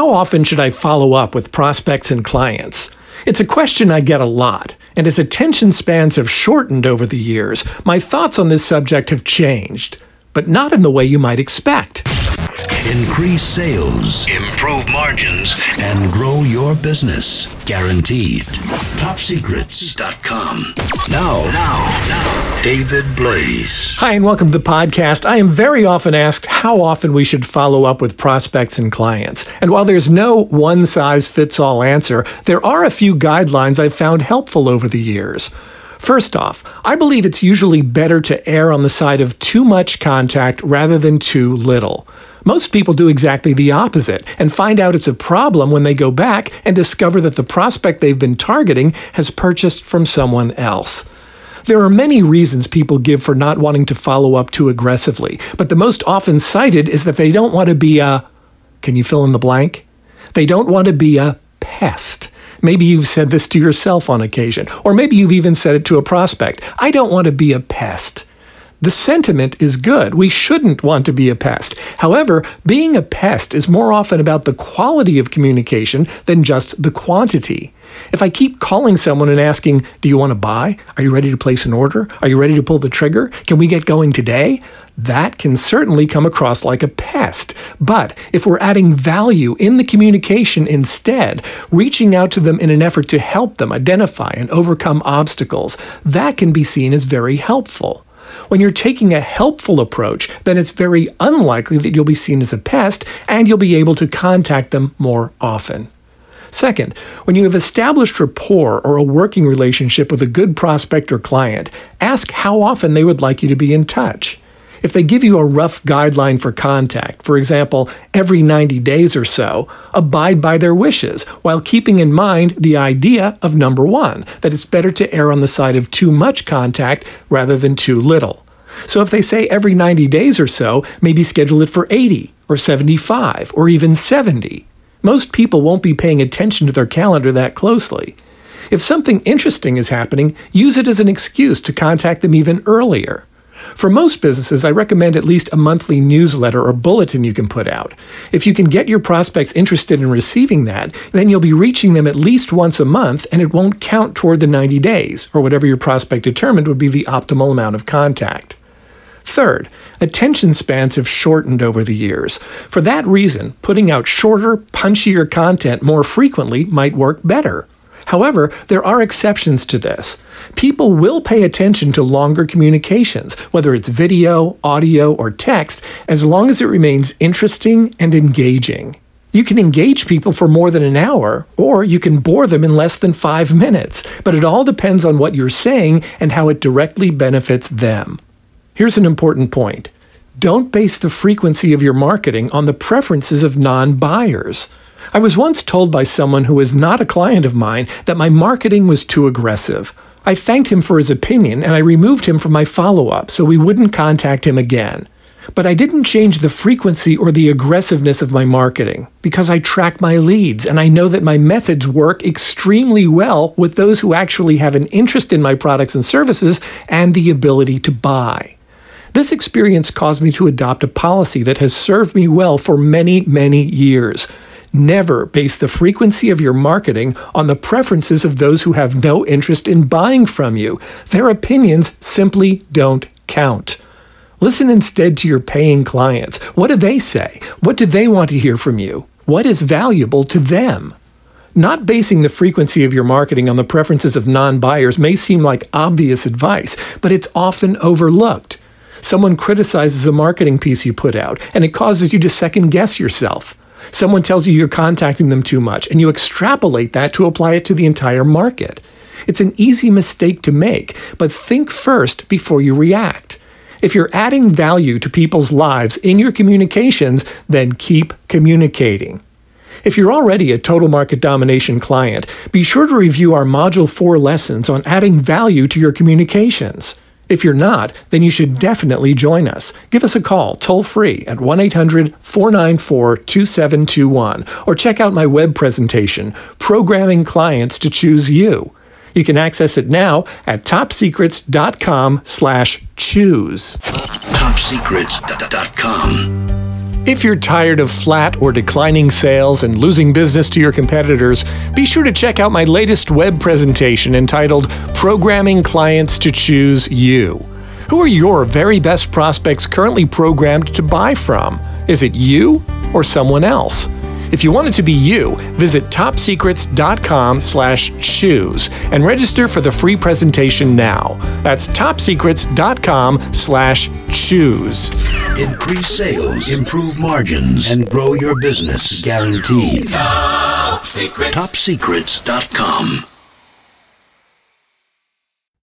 How often should I follow up with prospects and clients? It's a question I get a lot, and as attention spans have shortened over the years, my thoughts on this subject have changed, but not in the way you might expect. Increase sales, improve margins, and grow your business. Guaranteed. TopSecrets.com. Now, now, now, David Blaze. Hi, and welcome to the podcast. I am very often asked how often we should follow up with prospects and clients. And while there's no one size fits all answer, there are a few guidelines I've found helpful over the years. First off, I believe it's usually better to err on the side of too much contact rather than too little. Most people do exactly the opposite and find out it's a problem when they go back and discover that the prospect they've been targeting has purchased from someone else. There are many reasons people give for not wanting to follow up too aggressively, but the most often cited is that they don't want to be a can you fill in the blank? They don't want to be a pest. Maybe you've said this to yourself on occasion, or maybe you've even said it to a prospect. I don't want to be a pest. The sentiment is good. We shouldn't want to be a pest. However, being a pest is more often about the quality of communication than just the quantity. If I keep calling someone and asking, Do you want to buy? Are you ready to place an order? Are you ready to pull the trigger? Can we get going today? That can certainly come across like a pest. But if we're adding value in the communication instead, reaching out to them in an effort to help them identify and overcome obstacles, that can be seen as very helpful. When you're taking a helpful approach, then it's very unlikely that you'll be seen as a pest and you'll be able to contact them more often. Second, when you have established rapport or a working relationship with a good prospect or client, ask how often they would like you to be in touch. If they give you a rough guideline for contact, for example, every 90 days or so, abide by their wishes while keeping in mind the idea of number one, that it's better to err on the side of too much contact rather than too little. So if they say every 90 days or so, maybe schedule it for 80 or 75 or even 70. Most people won't be paying attention to their calendar that closely. If something interesting is happening, use it as an excuse to contact them even earlier. For most businesses, I recommend at least a monthly newsletter or bulletin you can put out. If you can get your prospects interested in receiving that, then you'll be reaching them at least once a month and it won't count toward the 90 days, or whatever your prospect determined would be the optimal amount of contact. Third, attention spans have shortened over the years. For that reason, putting out shorter, punchier content more frequently might work better. However, there are exceptions to this. People will pay attention to longer communications, whether it's video, audio, or text, as long as it remains interesting and engaging. You can engage people for more than an hour, or you can bore them in less than five minutes, but it all depends on what you're saying and how it directly benefits them. Here's an important point don't base the frequency of your marketing on the preferences of non buyers. I was once told by someone who was not a client of mine that my marketing was too aggressive. I thanked him for his opinion and I removed him from my follow up so we wouldn't contact him again. But I didn't change the frequency or the aggressiveness of my marketing because I track my leads and I know that my methods work extremely well with those who actually have an interest in my products and services and the ability to buy. This experience caused me to adopt a policy that has served me well for many, many years. Never base the frequency of your marketing on the preferences of those who have no interest in buying from you. Their opinions simply don't count. Listen instead to your paying clients. What do they say? What do they want to hear from you? What is valuable to them? Not basing the frequency of your marketing on the preferences of non buyers may seem like obvious advice, but it's often overlooked. Someone criticizes a marketing piece you put out, and it causes you to second guess yourself. Someone tells you you're contacting them too much, and you extrapolate that to apply it to the entire market. It's an easy mistake to make, but think first before you react. If you're adding value to people's lives in your communications, then keep communicating. If you're already a total market domination client, be sure to review our Module 4 lessons on adding value to your communications. If you're not, then you should definitely join us. Give us a call toll free at 1 800 494 2721 or check out my web presentation, Programming Clients to Choose You. You can access it now at topsecrets.com slash choose. Topsecrets.com If you're tired of flat or declining sales and losing business to your competitors, be sure to check out my latest web presentation entitled Programming Clients to Choose You. Who are your very best prospects currently programmed to buy from? Is it you or someone else? If you want it to be you, visit topsecrets.com slash choose and register for the free presentation now. That's topsecrets.com slash choose. Increase sales, improve margins, and grow your business guaranteed. Top Secrets. TopSecrets.com.